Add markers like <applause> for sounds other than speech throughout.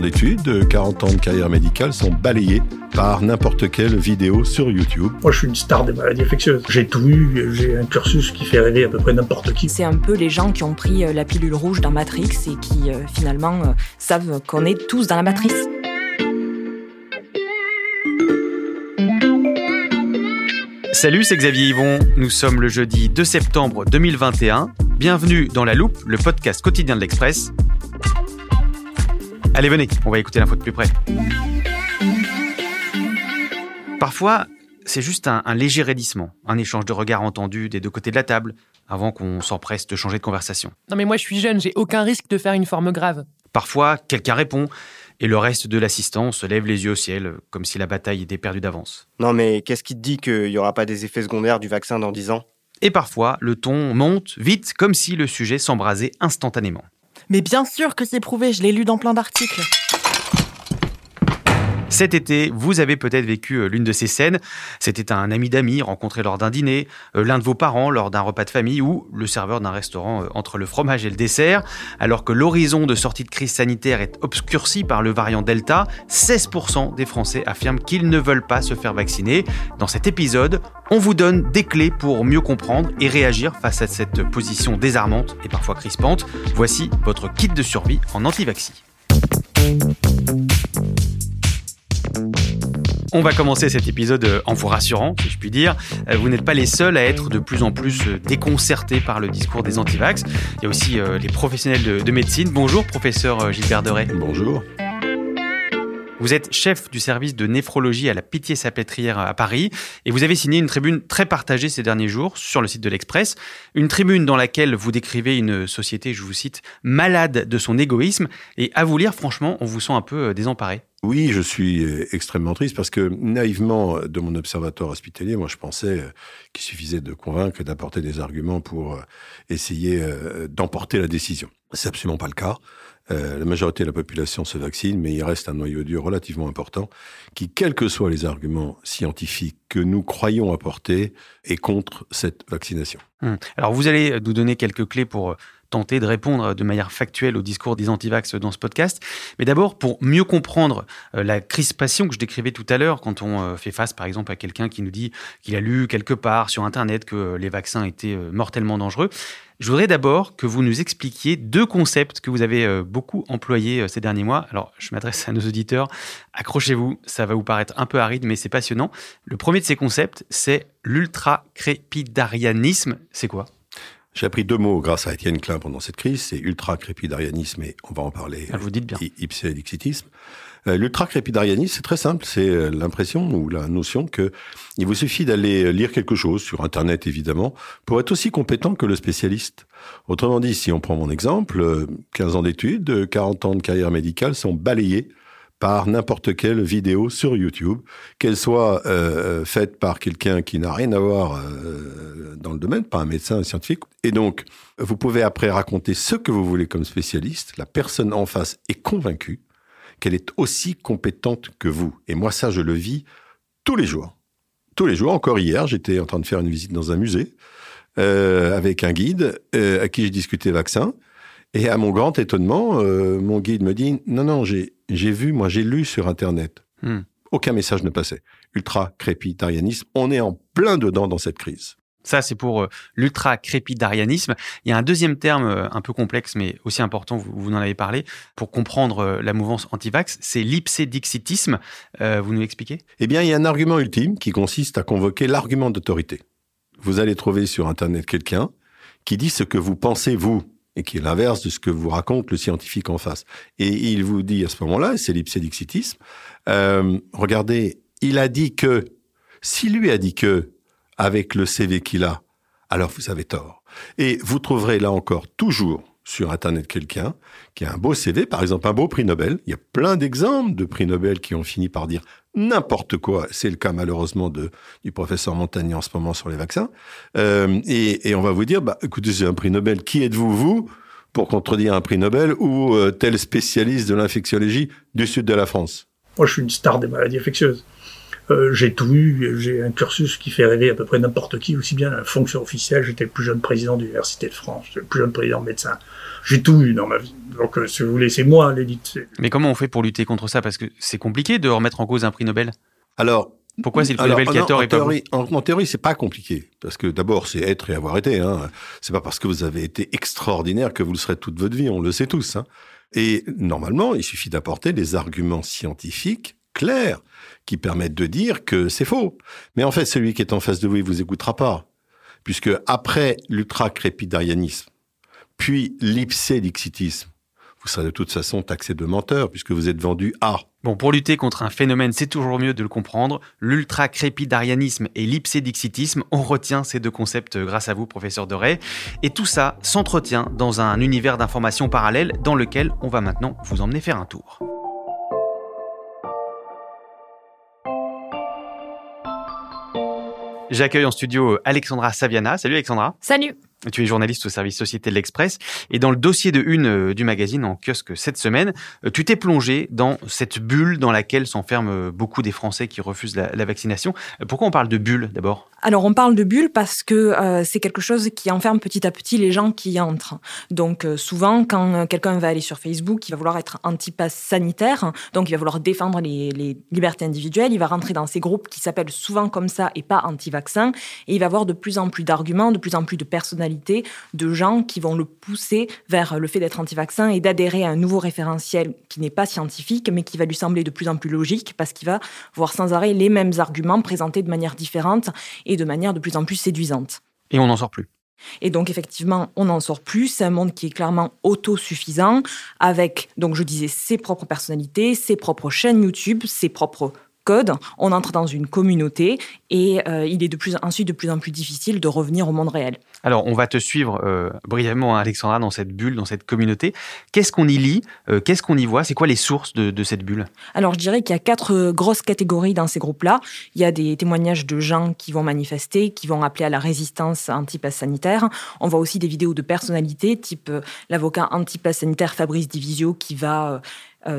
ans d'études, 40 ans de carrière médicale sont balayés par n'importe quelle vidéo sur YouTube. Moi, je suis une star des maladies infectieuses. J'ai tout eu, j'ai un cursus qui fait rêver à peu près n'importe qui. C'est un peu les gens qui ont pris euh, la pilule rouge dans Matrix et qui, euh, finalement, euh, savent qu'on est tous dans la matrice. Salut, c'est Xavier Yvon. Nous sommes le jeudi 2 septembre 2021. Bienvenue dans La Loupe, le podcast quotidien de l'Express. Allez, venez, on va écouter l'info de plus près. Parfois, c'est juste un, léger raidissement, un échange de regards entendus des deux côtés de la table, avant qu'on s'empresse de changer de conversation. Non mais moi je suis jeune, j'ai aucun risque de faire une forme grave. Parfois, quelqu'un répond, et le reste de l'assistance se lève les yeux au ciel, comme si la bataille était perdue d'avance. Non mais qu'est-ce qui te dit qu'il n'y aura pas des effets secondaires du vaccin dans 10 ans? Et parfois, le ton monte vite, comme si le sujet s'embrasait instantanément. Mais bien sûr que c'est prouvé, je l'ai lu dans plein d'articles. Cet été, vous avez peut-être vécu euh, l'une de ces scènes. C'était un ami d'amis rencontré lors d'un dîner, euh, l'un de vos parents lors d'un repas de famille ou le serveur d'un restaurant euh, entre le fromage et le dessert. Alors que l'horizon de sortie de crise sanitaire est obscurci par le variant Delta, 16% des Français affirment qu'ils ne veulent pas se faire vacciner. Dans cet épisode, on vous donne des clés pour mieux comprendre et réagir face à cette position désarmante et parfois crispante. Voici votre kit de survie en anti-vaxi. On va commencer cet épisode euh, en vous rassurant, si je puis dire. Euh, vous n'êtes pas les seuls à être de plus en plus euh, déconcertés par le discours des antivax. Il y a aussi les professionnels de, médecine. Bonjour, professeur Gilbert Deray. Bonjour. Vous êtes chef du service de néphrologie à la Pitié-Salpêtrière à Paris et vous avez signé une tribune très partagée ces derniers jours sur le site de l'Express. Une tribune dans laquelle vous décrivez une société, je vous cite, malade de son égoïsme. Et à vous lire, franchement, on vous sent un peu désemparé. Oui, je suis extrêmement triste parce que naïvement, de mon observatoire hospitalier, moi je pensais qu'il suffisait de convaincre et d'apporter des arguments pour essayer d'emporter la décision. C'est absolument pas le cas. Euh, la majorité de la population se vaccine, mais il reste un noyau dur relativement important qui, quels que soient les arguments scientifiques que nous croyons apporter, est contre cette vaccination. Hum. Alors vous allez nous donner quelques clés pour tenter de répondre de manière factuelle au discours des antivax dans ce podcast. Mais d'abord, pour mieux comprendre euh, la crispation que je décrivais tout à l'heure, quand on euh, fait face, par exemple, à quelqu'un qui nous dit qu'il a lu quelque part sur Internet que les vaccins étaient euh, mortellement dangereux, je voudrais d'abord que vous nous expliquiez deux concepts que vous avez beaucoup employés ces derniers mois. Alors, je m'adresse à nos auditeurs. Accrochez-vous, ça va vous paraître un peu aride, mais c'est passionnant. Le premier de ces concepts, c'est l'ultra-crépidarianisme. C'est quoi? J'ai appris deux mots grâce à Étienne Klein pendant cette crise, c'est ultra-crépidarianisme et on va en parler. Ah, vous dites bien. Ipsédixitisme. Euh, L'ultra-crépidarianisme, c'est très simple, c'est euh, l'impression ou la notion que il vous suffit d'aller lire quelque chose sur Internet évidemment pour être aussi compétent que le spécialiste. Autrement dit, si on prend mon exemple, 15 euh, ans d'études, 40 ans de carrière médicale sont balayés par n'importe quelle vidéo sur YouTube, qu'elle soit euh, faite par quelqu'un qui n'a rien à voir euh, dans le domaine, pas un médecin, un scientifique. Et donc, vous pouvez après raconter ce que vous voulez comme spécialiste. La personne en face est convaincue qu'elle est aussi compétente que vous. Et moi, ça, je le vis tous les jours. Tous les jours. Encore hier, j'étais en train de faire une visite dans un musée euh, avec un guide à qui j'ai discuté vaccin. Et à mon grand étonnement, mon guide me dit non, non, j'ai j'ai vu, moi j'ai lu sur Internet. Hmm. Aucun message ne passait. Ultra-crépidarianisme, on est en plein dedans dans cette crise. Ça, c'est pour euh, l'ultra-crépidarianisme. Il y a un deuxième terme euh, un peu complexe, mais aussi important, vous, vous en avez parlé, pour comprendre euh, la mouvance anti-vax, c'est l'ipsédixitisme. vous nous l'expliquez? Eh bien, il y a un argument ultime qui consiste à convoquer l'argument d'autorité. Vous allez trouver sur Internet quelqu'un qui dit ce que vous pensez, vous, et qui est l'inverse de ce que vous raconte le scientifique en face. Et il vous dit à ce moment-là, c'est l'ipsédixitisme, euh, regardez, il a dit que, si lui a dit que, avec le CV qu'il a, alors vous avez tort. Et vous trouverez là encore toujours sur Internet quelqu'un qui a un beau CV, par exemple un beau prix Nobel. Il y a plein d'exemples de prix Nobel qui ont fini par dire n'importe quoi. C'est le cas malheureusement du professeur Montagnier en ce moment sur les vaccins. Euh, et, et, on va vous dire, bah, écoutez, c'est un prix Nobel. Qui êtes-vous, vous, pour contredire un prix Nobel ou euh, tel spécialiste de l'infectiologie du sud de la France? Moi, je suis une star des maladies infectieuses. Euh, j'ai tout eu, j'ai un cursus qui fait rêver à peu près n'importe qui, aussi bien la fonction officielle, j'étais le plus jeune président de l'Université de France, le plus jeune président médecin. J'ai tout eu dans ma vie. Donc, euh, si vous voulez, c'est moi l'élite. Mais comment on fait pour lutter contre ça? Parce que c'est compliqué de remettre en cause un prix Nobel. Alors, Pourquoi c'est le prix Nobel qui a en- tort en et pas vous? théorie, en, en théorie, c'est pas compliqué. Parce que d'abord, c'est être et avoir été. Hein. C'est pas parce que vous avez été extraordinaire que vous le serez toute votre vie. On le sait tous. Hein. Et normalement, il suffit d'apporter des arguments scientifiques clairs qui permettent de dire que c'est faux. Mais en fait, celui qui est en face de vous, il vous écoutera pas. Puisque après l'ultra-crépidarianisme, puis l'ipsédixitisme, vous serez de toute façon taxé de menteur puisque vous êtes vendu à. Bon, pour lutter contre un phénomène, c'est toujours mieux de le comprendre. L'ultra-crépidarianisme et l'ipsédixitisme, on retient ces deux concepts grâce à vous, professeur Ray. Et tout ça s'entretient dans un univers d'informations parallèles dans lequel on va maintenant vous emmener faire un tour. J'accueille en studio Alexandra Saviana. Salut Alexandra. Salut Tu es journaliste au service Société de l'Express. Et dans le dossier de une euh, du magazine en kiosque cette semaine, euh, tu t'es plongé dans cette bulle dans laquelle s'enferment euh, beaucoup des Français qui refusent la, vaccination. Pourquoi on parle de bulle d'abord? Alors on parle de bulle parce que c'est quelque chose qui enferme petit à petit les gens qui y entrent. Donc souvent quand quelqu'un va aller sur Facebook, il va vouloir être anti-pass sanitaire, donc il va vouloir défendre les, les libertés individuelles, il va rentrer dans ces groupes qui s'appellent souvent comme ça et pas anti-vaccin, et il va avoir de plus en plus d'arguments, de plus en plus de personnalités, de gens qui vont le pousser vers le fait d'être anti-vaccin et d'adhérer à un nouveau référentiel qui n'est pas scientifique, mais qui va lui sembler de plus en plus logique parce qu'il va voir sans arrêt les mêmes arguments présentés de manière différente et de manière de plus en plus séduisante. Et on n'en sort plus. Et donc effectivement, on n'en sort plus. C'est un monde qui est clairement autosuffisant, avec, donc je disais, ses propres personnalités, ses propres chaînes YouTube, ses propres codes. On entre dans une communauté et euh, il est de plus, ensuite de plus en plus difficile de revenir au monde réel. Alors, on va te suivre euh, brièvement, hein, Alexandra, dans cette bulle, dans cette communauté. Qu'est-ce qu'on y lit Euh, Qu'est-ce qu'on y voit? C'est quoi les sources de, cette bulle? Alors je dirais qu'il y a quatre euh, grosses catégories dans ces groupes-là. Il y a des témoignages de gens qui vont manifester, qui vont appeler à la résistance anti-pass sanitaire. On voit aussi des vidéos de personnalités, type l'avocat anti-pass sanitaire Fabrice Divisio qui va...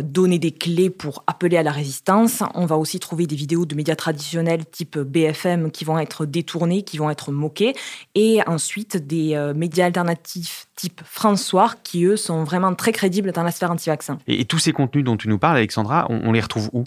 donner des clés pour appeler à la résistance. On va aussi trouver des vidéos de médias traditionnels type BFM qui vont être détournées, qui vont être moquées. Et ensuite des euh, médias alternatifs type François qui, eux, sont vraiment très crédibles dans la sphère anti-vaccin. et, et tous ces contenus dont tu nous parles, Alexandra, on, on les retrouve où?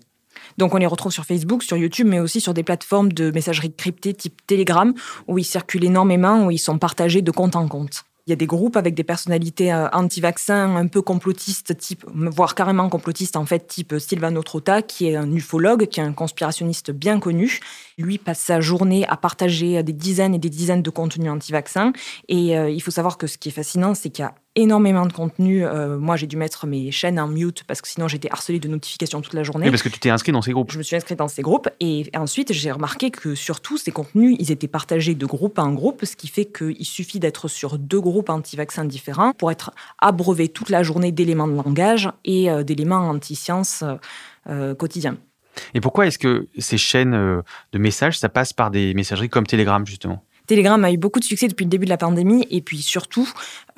Donc on les retrouve sur Facebook, sur YouTube, mais aussi sur des plateformes de messagerie cryptée type Telegram, où ils circulent énormément, où ils sont partagés de compte en compte. Il y a des groupes avec des personnalités euh, anti-vaccins, un peu complotistes, type, voire carrément complotistes en fait, type Silvano Trotta, qui est un ufologue, qui est un conspirationniste bien connu. Lui passe sa journée à partager des dizaines et des dizaines de contenus anti-vaccins. Et euh, il faut savoir que ce qui est fascinant, c'est qu'il y a énormément de contenu. Euh, moi, j'ai dû mettre mes chaînes en mute parce que sinon j'étais harcelée de notifications toute la journée. Oui, parce que tu t'es inscrit dans ces groupes. Je me suis inscrite dans ces groupes et ensuite j'ai remarqué que surtout ces contenus, ils étaient partagés de groupe en groupe, ce qui fait qu'il suffit d'être sur deux groupes anti-vaccins différents pour être abreuvé toute la journée d'éléments de langage et euh, d'éléments anti-sciences euh, euh, quotidiens. Et pourquoi est-ce que ces chaînes euh, de messages, ça passe par des messageries comme Telegram, justement? Telegram a eu beaucoup de succès depuis le début de la pandémie et puis surtout,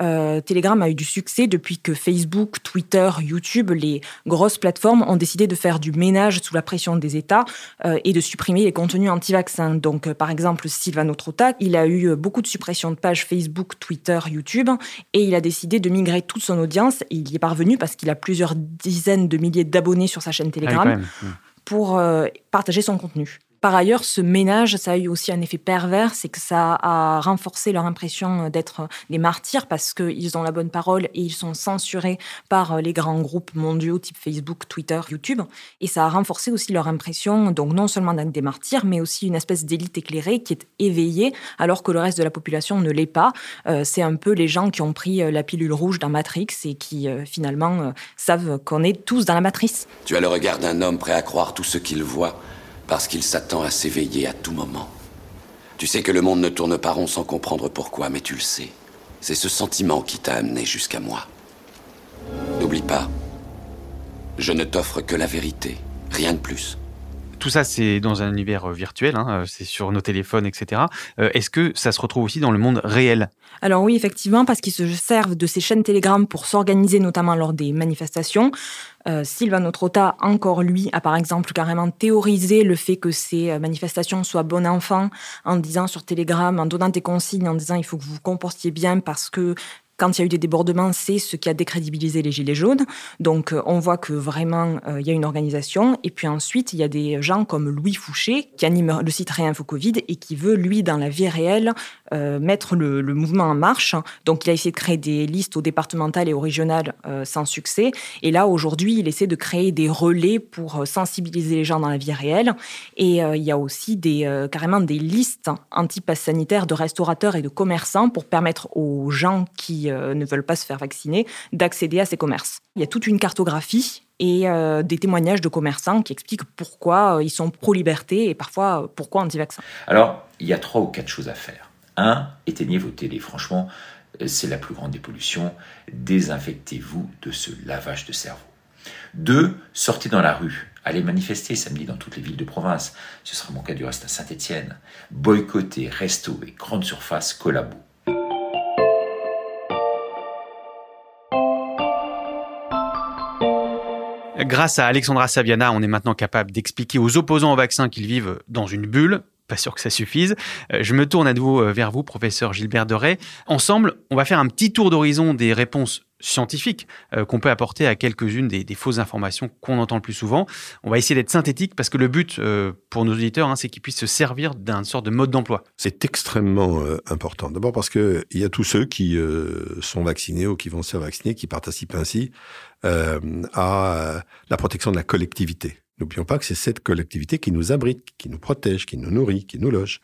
euh, Telegram a eu du succès depuis que Facebook, Twitter, YouTube, les grosses plateformes ont décidé de faire du ménage sous la pression des États euh, et de supprimer les contenus anti-vaccins. Donc, euh, par exemple, Sylvano Trotta, il a eu beaucoup de suppression de pages Facebook, Twitter, YouTube et il a décidé de migrer toute son audience et il y est parvenu parce qu'il a plusieurs dizaines de milliers d'abonnés sur sa chaîne Ah Telegram. Pour euh, partager son contenu. Par ailleurs, ce ménage, ça a eu aussi un effet pervers, c'est que ça a renforcé leur impression d'être des martyrs parce qu'ils ont la bonne parole et ils sont censurés par les grands groupes mondiaux type Facebook, Twitter, YouTube. Et ça a renforcé aussi leur impression, donc non seulement d'être des martyrs, mais aussi une espèce d'élite éclairée qui est éveillée alors que le reste de la population ne l'est pas. Euh, c'est un peu les gens qui ont pris euh, la pilule rouge dans Matrix et qui euh, finalement euh, savent qu'on est tous dans la matrice. Tu as le regard d'un homme prêt à croire tout ce qu'il voit parce qu'il s'attend à s'éveiller à tout moment. Tu sais que le monde ne tourne pas rond sans comprendre pourquoi, mais tu le sais. C'est ce sentiment qui t'a amené jusqu'à moi. N'oublie pas, je ne t'offre que la vérité, rien de plus. Tout ça, c'est dans un univers virtuel, hein, c'est sur nos téléphones, etc. Est-ce que ça se retrouve aussi dans le monde réel? Alors oui, effectivement, parce qu'ils se servent de ces chaînes Telegram pour s'organiser, notamment lors des manifestations. Euh, Trotta, encore lui, a par exemple carrément théorisé le fait que ces manifestations soient bon enfant en disant sur Telegram, en donnant des consignes, en disant il faut que vous vous comportiez bien parce que quand il y a eu des débordements, c'est ce qui a décrédibilisé les Gilets jaunes. Donc, euh, on voit que vraiment, euh, il y a une organisation. Et puis ensuite, il y a des gens comme Louis Fouché, qui anime le site Réinfo Covid et qui veut, lui, dans la vie réelle, euh, mettre le, mouvement en marche. Donc, il a essayé de créer des listes au départemental et au régional sans succès. Et là, aujourd'hui, il essaie de créer des relais pour sensibiliser les gens dans la vie réelle. Et il y a aussi carrément des listes anti-pass sanitaire de restaurateurs et de commerçants pour permettre aux gens qui euh, ne veulent pas se faire vacciner d'accéder à ces commerces. Il y a toute une cartographie et euh, des témoignages de commerçants qui expliquent pourquoi euh, ils sont pro-liberté et parfois pourquoi anti-vaccin. Alors, il y a trois ou quatre choses à faire. Un, éteignez vos télés. Franchement, c'est la plus grande des pollutions. Désinfectez-vous de ce lavage de cerveau. Deux, sortez dans la rue. Allez manifester samedi dans toutes les villes de province. Ce sera mon cas du reste à Saint-Étienne. Boycottez resto et grandes surfaces collabos. Grâce à Alexandra Saviana, on est maintenant capable d'expliquer aux opposants au vaccin qu'ils vivent dans une bulle. Pas sûr que ça suffise. Euh, je me tourne à nouveau euh, vers vous, professeur Gilbert Deray. Ensemble, on va faire un petit tour d'horizon des réponses scientifique euh, qu'on peut apporter à quelques-unes des, fausses informations qu'on entend le plus souvent. On va essayer d'être synthétique parce que le but pour nos auditeurs, hein, c'est qu'ils puissent se servir d'un sorte de mode d'emploi. C'est extrêmement important. D'abord parce qu'il y a tous ceux qui sont vaccinés ou qui vont se faire vacciner, qui participent ainsi à la protection de la collectivité. N'oublions pas que c'est cette collectivité qui nous abrite, qui nous protège, qui nous nourrit, qui nous loge.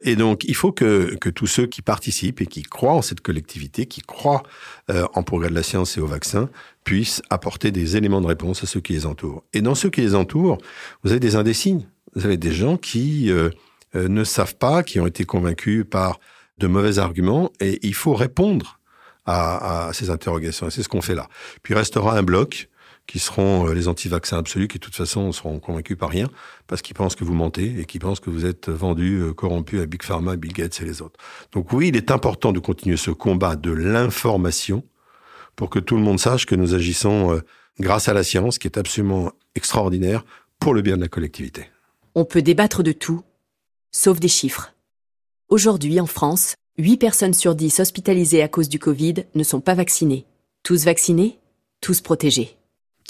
Et donc, il faut que, que tous ceux qui participent et qui croient en cette collectivité, qui croient euh, en progrès de la science et au vaccin, puissent apporter des éléments de réponse à ceux qui les entourent. Et dans ceux qui les entourent, vous avez des indécis. Vous avez des gens qui euh, euh, ne savent pas, qui ont été convaincus par de mauvais arguments, et il faut répondre à, à ces interrogations. Et c'est ce qu'on fait là. Puis restera un bloc qui seront euh, les anti-vaccins absolus, qui de toute façon seront convaincus par rien, parce qu'ils pensent que vous mentez et qu'ils pensent que vous êtes vendu, euh, corrompu à Big Pharma, Bill Gates et les autres. Donc oui, il est important de continuer ce combat de l'information pour que tout le monde sache que nous agissons euh, grâce à la science, qui est absolument extraordinaire pour le bien de la collectivité. On peut débattre de tout, sauf des chiffres. Aujourd'hui, en France, 8 personnes sur 10 hospitalisées à cause du Covid ne sont pas vaccinées. Tous vaccinés, tous protégés.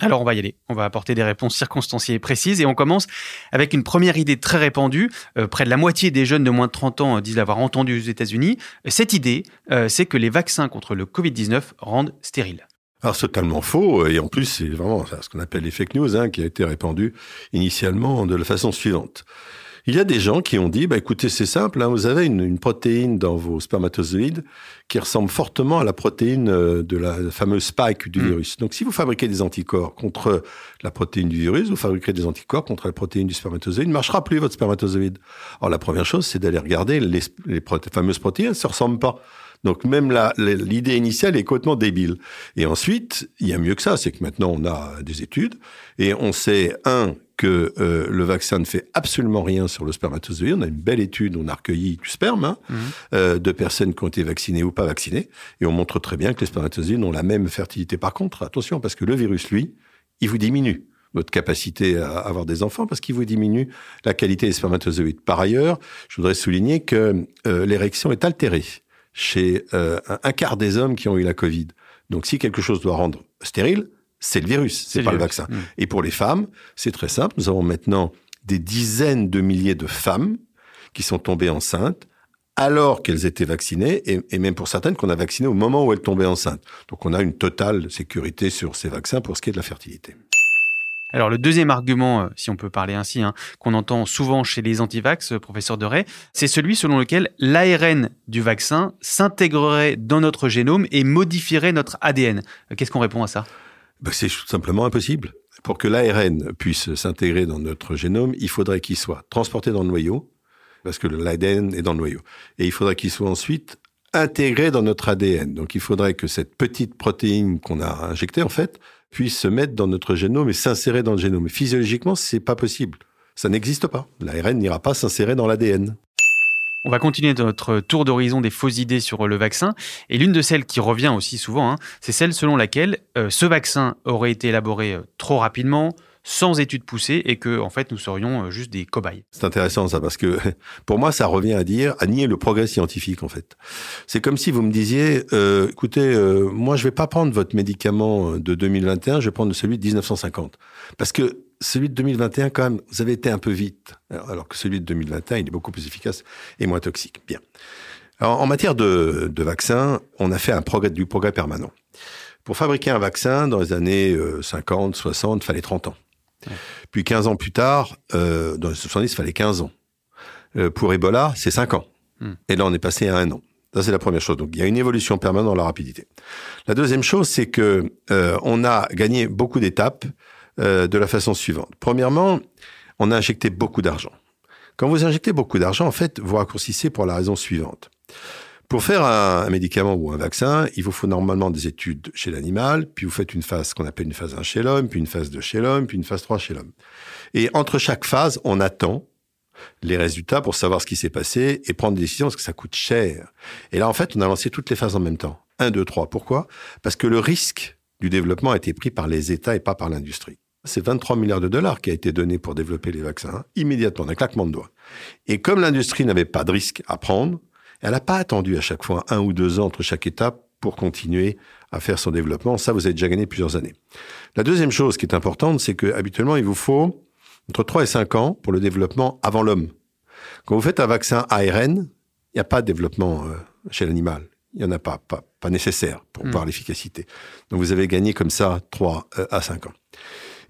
Alors on va y aller, on va apporter des réponses circonstanciées et précises et on commence avec une première idée très répandue. Euh, près de la moitié des jeunes de moins de 30 ans euh, disent l'avoir entendu aux États-Unis. Cette idée, euh, c'est que les vaccins contre le Covid-19 rendent stériles. Alors c'est totalement faux et en plus c'est vraiment ce qu'on appelle les fake news hein, qui a été répandu initialement de la façon suivante. Il y a des gens qui ont dit, bah, écoutez, c'est simple, hein, vous avez une, une, protéine dans vos spermatozoïdes qui ressemble fortement à la protéine euh, de la fameuse spike du mm. virus. Donc, si vous fabriquez des anticorps contre la protéine du virus, vous fabriquerez des anticorps contre la protéine du spermatozoïde. Il ne marchera plus, votre spermatozoïde. Alors, la première chose, c'est d'aller regarder les, les fameuses protéines, elles ne se ressemblent pas. Donc même l'idée initiale est complètement débile. Et ensuite, il y a mieux que ça, c'est que maintenant on a des études et on sait un que euh, le vaccin ne fait absolument rien sur le spermatozoïde. On a une belle étude, on a recueilli du sperme hein, mhm. euh, de personnes qui ont été vaccinées ou pas vaccinées, et on montre très bien que les spermatozoïdes ont la même fertilité. Par contre, attention, parce que le virus, lui, il vous diminue votre capacité à avoir des enfants parce qu'il vous diminue la qualité des spermatozoïdes. Par ailleurs, je voudrais souligner que euh, l'érection est altérée chez un quart des hommes qui ont eu la Covid. Donc si quelque chose doit rendre stérile, c'est le virus, c'est pas le vaccin. Mm. Et pour les femmes, c'est très simple. Nous avons maintenant des dizaines de milliers de femmes qui sont tombées enceintes alors qu'elles étaient vaccinées, et, même pour certaines qu'on a vaccinées au moment où elles tombaient enceintes. Donc on a une totale sécurité sur ces vaccins pour ce qui est de la fertilité. Alors le deuxième argument, euh, si on peut parler ainsi, hein, qu'on entend souvent chez les antivax, euh, professeur Ray, c'est celui selon lequel l'ARN du vaccin s'intégrerait dans notre génome et modifierait notre ADN. Euh, qu'est-ce qu'on répond à ça? Ben, c'est tout simplement impossible. Pour que l'ARN puisse s'intégrer dans notre génome, il faudrait qu'il soit transporté dans le noyau, parce que l'ADN est dans le noyau. Et il faudrait qu'il soit ensuite intégré dans notre ADN. Donc il faudrait que cette petite protéine qu'on a injectée, en fait, puisse se mettre dans notre génome et s'insérer dans le génome. physiologiquement, c'est pas possible. Ça n'existe pas. L'ARN n'ira pas s'insérer dans l'ADN. On va continuer notre tour d'horizon des fausses idées sur le vaccin. Et l'une de celles qui revient aussi souvent, hein, c'est celle selon laquelle euh, ce vaccin aurait été élaboré euh, trop rapidement, sans études poussées, et que en fait nous serions euh, juste des cobayes. C'est intéressant ça parce que <laughs> pour moi ça revient à dire à nier le progrès scientifique en fait. C'est comme si vous me disiez, euh, écoutez, euh, moi je vais pas prendre votre médicament de 2021, je vais prendre celui de 1950 parce que celui de 2021, quand même, vous avez été un peu vite, alors que celui de 2021, il est beaucoup plus efficace et moins toxique. Bien. Alors, en matière de, de vaccins, on a fait un progrès, du progrès permanent. Pour fabriquer un vaccin, dans les années 50, 60, il fallait 30 ans. Puis 15 ans plus tard, euh, dans les 70, il fallait 15 ans. Euh, pour Ebola, c'est 5 ans. Hmm. Et là, on est passé à un an. Ça, c'est la première chose. Donc, il y a une évolution permanente dans la rapidité. La deuxième chose, c'est que euh, on a gagné beaucoup d'étapes euh, de la façon suivante. Premièrement, on a injecté beaucoup d'argent. Quand vous injectez beaucoup d'argent, en fait, vous raccourcissez pour la raison suivante. Pour faire un, un, médicament ou un vaccin, il vous faut normalement des études chez l'animal, puis vous faites une phase qu'on appelle une phase 1 chez l'homme, puis une phase 2 chez l'homme, puis une phase 3 chez l'homme. Et entre chaque phase, on attend les résultats pour savoir ce qui s'est passé et prendre des décisions parce que ça coûte cher. Et là, en fait, on a lancé toutes les phases en même temps. 1, 2, 3. Pourquoi? Parce que le risque du développement a été pris par les États et pas par l'industrie. C'est 23 milliards de dollars qui a été donné pour développer les vaccins, hein, immédiatement, d'un claquement de doigts. Et comme l'industrie n'avait pas de risque à prendre, elle n'a pas attendu à chaque fois un ou deux ans entre chaque étape pour continuer à faire son développement. Ça, vous avez déjà gagné plusieurs années. La deuxième chose qui est importante, c'est que habituellement, il vous faut entre 3 et 5 ans pour le développement avant l'homme. Quand vous faites un vaccin ARN, il n'y a pas de développement euh, chez l'animal. Il n'y en a pas, pas, pas nécessaire pour mmh. voir l'efficacité. Donc vous avez gagné comme ça 3 euh, à 5 ans.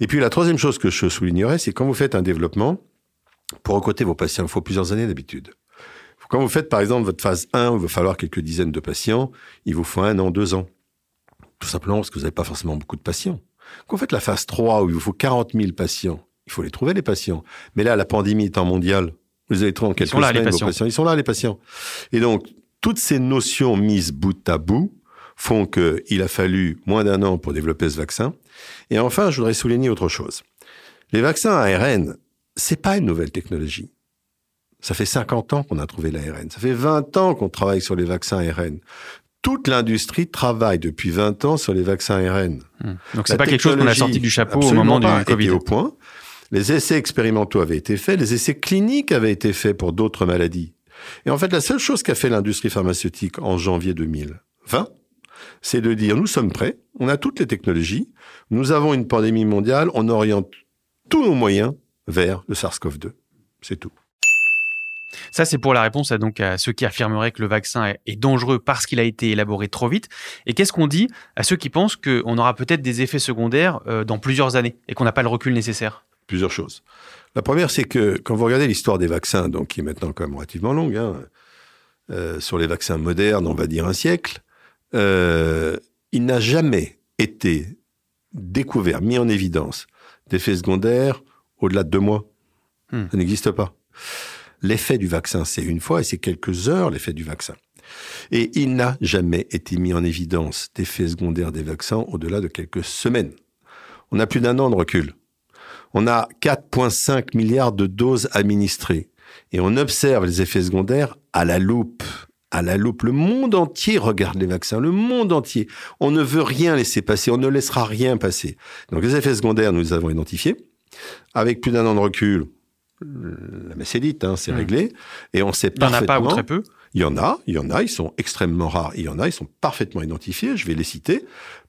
Et puis la troisième chose que je soulignerais, c'est quand vous faites un développement, pour recruter vos patients, il faut plusieurs années d'habitude. Quand vous faites par exemple votre phase 1, où il va falloir quelques dizaines de patients, il vous faut un an, deux ans. Tout simplement parce que vous n'avez pas forcément beaucoup de patients. Quand vous faites la phase 3, où il vous faut 40 000 patients, il faut les trouver, les patients. Mais là, la pandémie étant mondiale, vous allez trouver en quelques semaines là, vos patients. Ils sont là, les patients. Et donc, toutes ces notions mises bout à bout font qu'il a fallu moins d'un an pour développer ce vaccin. Et enfin, je voudrais souligner autre chose. Les vaccins ARN, c'est pas une nouvelle technologie. Ça fait 50 ans qu'on a trouvé l'ARN. Ça fait 20 ans qu'on travaille sur les vaccins ARN. Toute l'industrie travaille depuis 20 ans sur les vaccins ARN. Mmh. Donc c'est pas quelque chose qu'on a sorti du chapeau au moment du Covid. au point. Les essais expérimentaux avaient été faits, les essais cliniques avaient été faits pour d'autres maladies. Et en fait, la seule chose qu'a fait l'industrie pharmaceutique en janvier 2020, c'est de dire nous sommes prêts, on a toutes les technologies, nous avons une pandémie mondiale, on oriente tous nos moyens vers le SARS-CoV-2. C'est tout. Ça, c'est pour la réponse à, donc, à ceux qui affirmeraient que le vaccin est dangereux parce qu'il a été élaboré trop vite. Et qu'est-ce qu'on dit à ceux qui pensent qu'on aura peut-être des effets secondaires euh, dans plusieurs années et qu'on n'a pas le recul nécessaire? Plusieurs choses. La première, c'est que quand vous regardez l'histoire des vaccins, donc qui est maintenant quand même relativement longue, hein, euh, sur les vaccins modernes, on va dire un siècle, euh, il n'a jamais été découvert, mis en évidence, d'effets secondaires au-delà de deux mois. Hmm. Ça n'existe pas. L'effet du vaccin, c'est une fois et c'est quelques heures l'effet du vaccin. Et il n'a jamais été mis en évidence d'effets secondaires des vaccins au-delà de quelques semaines. On a plus d'un an de recul. On a 4,5 milliards de doses administrées. Et on observe les effets secondaires à la loupe. À la loupe. Le monde entier regarde les vaccins. Le monde entier. On ne veut rien laisser passer. On ne laissera rien passer. Donc les effets secondaires, nous les avons identifiés. Avec plus d'un an de recul, la messe est dite, hein, c'est mmh. réglé. Et on sait parfaitement... Il n'y en a pas ou très peu? Il y en a, il y en a, ils sont extrêmement rares. Il y en a, ils sont parfaitement identifiés, je vais les citer.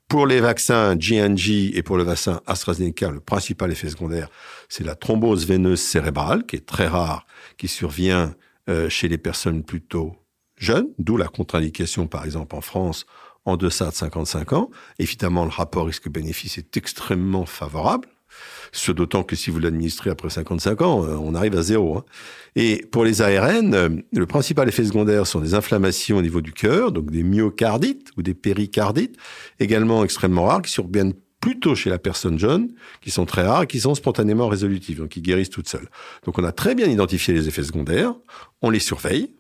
Pour les vaccins GNG et pour le vaccin AstraZeneca, le principal effet secondaire, c'est la thrombose veineuse cérébrale, qui est très rare, qui survient euh, chez les personnes plutôt jeunes, d'où la contre-indication, par exemple, en France, en deçà de 55 ans. Évidemment, le rapport risque-bénéfice est extrêmement favorable. Ce d'autant que si vous l'administrez après 55 ans, euh, on arrive à zéro. Hein. Et pour les ARN, euh, le principal effet secondaire sont des inflammations au niveau du cœur, donc des myocardites ou des péricardites, également extrêmement rares, qui surviennent plutôt chez la personne jeune, qui sont très rares et qui sont spontanément résolutives, donc qui guérissent toutes seules. Donc on a très bien identifié les effets secondaires, on les surveille,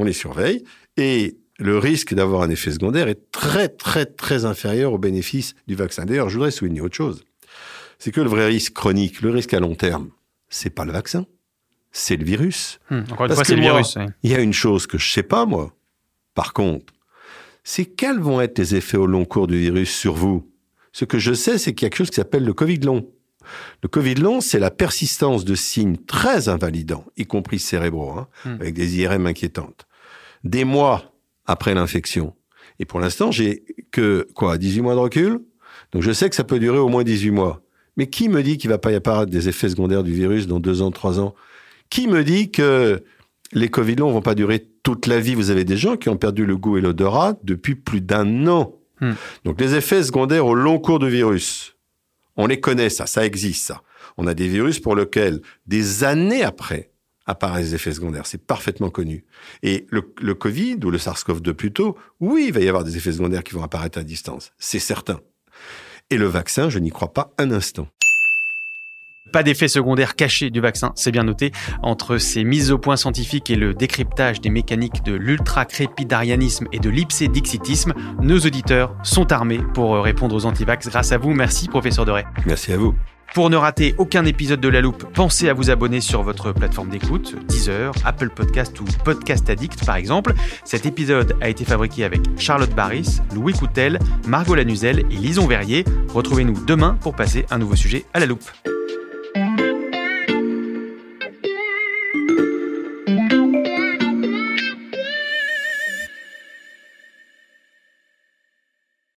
on les surveille, et le risque d'avoir un effet secondaire est très très très inférieur au bénéfice du vaccin. D'ailleurs, je voudrais souligner autre chose c'est que le vrai risque chronique, le risque à long terme, c'est pas le vaccin, c'est le virus. Hmm, encore une Parce fois, c'est le moi, virus. Il y a une chose que je sais pas, moi, par contre, c'est quels vont être les effets au long cours du virus sur vous? Ce que je sais, c'est qu'il y a quelque chose qui s'appelle le Covid long. Le Covid long, c'est la persistance de signes très invalidants, y compris cérébraux, hein, Hmm. avec des IRM inquiétantes, des mois après l'infection. Et pour l'instant, j'ai que, quoi, 18 mois de recul? Donc je sais que ça peut durer au moins 18 mois. Mais qui me dit qu'il va pas y apparaître des effets secondaires du virus dans deux ans, trois ans? Qui me dit que les Covid longs vont pas durer toute la vie? Vous avez des gens qui ont perdu le goût et l'odorat depuis plus d'un an. Hmm. Donc les effets secondaires au long cours du virus, on les connaît, ça, ça existe, ça. On a des virus pour lesquels, des années après, apparaissent des effets secondaires. C'est parfaitement connu. Et le, le Covid, ou le SARS-CoV-2 plutôt, oui, il va y avoir des effets secondaires qui vont apparaître à distance. C'est certain. Et le vaccin, je n'y crois pas un instant. Pas d'effet secondaire caché du vaccin, c'est bien noté. Entre ces mises au point scientifiques et le décryptage des mécaniques de l'ultra-crépidarianisme et de l'ipsédixitisme, nos auditeurs sont armés pour répondre aux antivax. Grâce à vous, merci professeur Doré. Merci à vous. Pour ne rater aucun épisode de La Loupe, pensez à vous abonner sur votre plateforme d'écoute, Deezer, Apple Podcast ou Podcast Addict par exemple. Cet épisode a été fabriqué avec Charlotte Barris, Louis Coutel, Margot Lanuzel et Lison Verrier. Retrouvez-nous demain pour passer un nouveau sujet à La Loupe.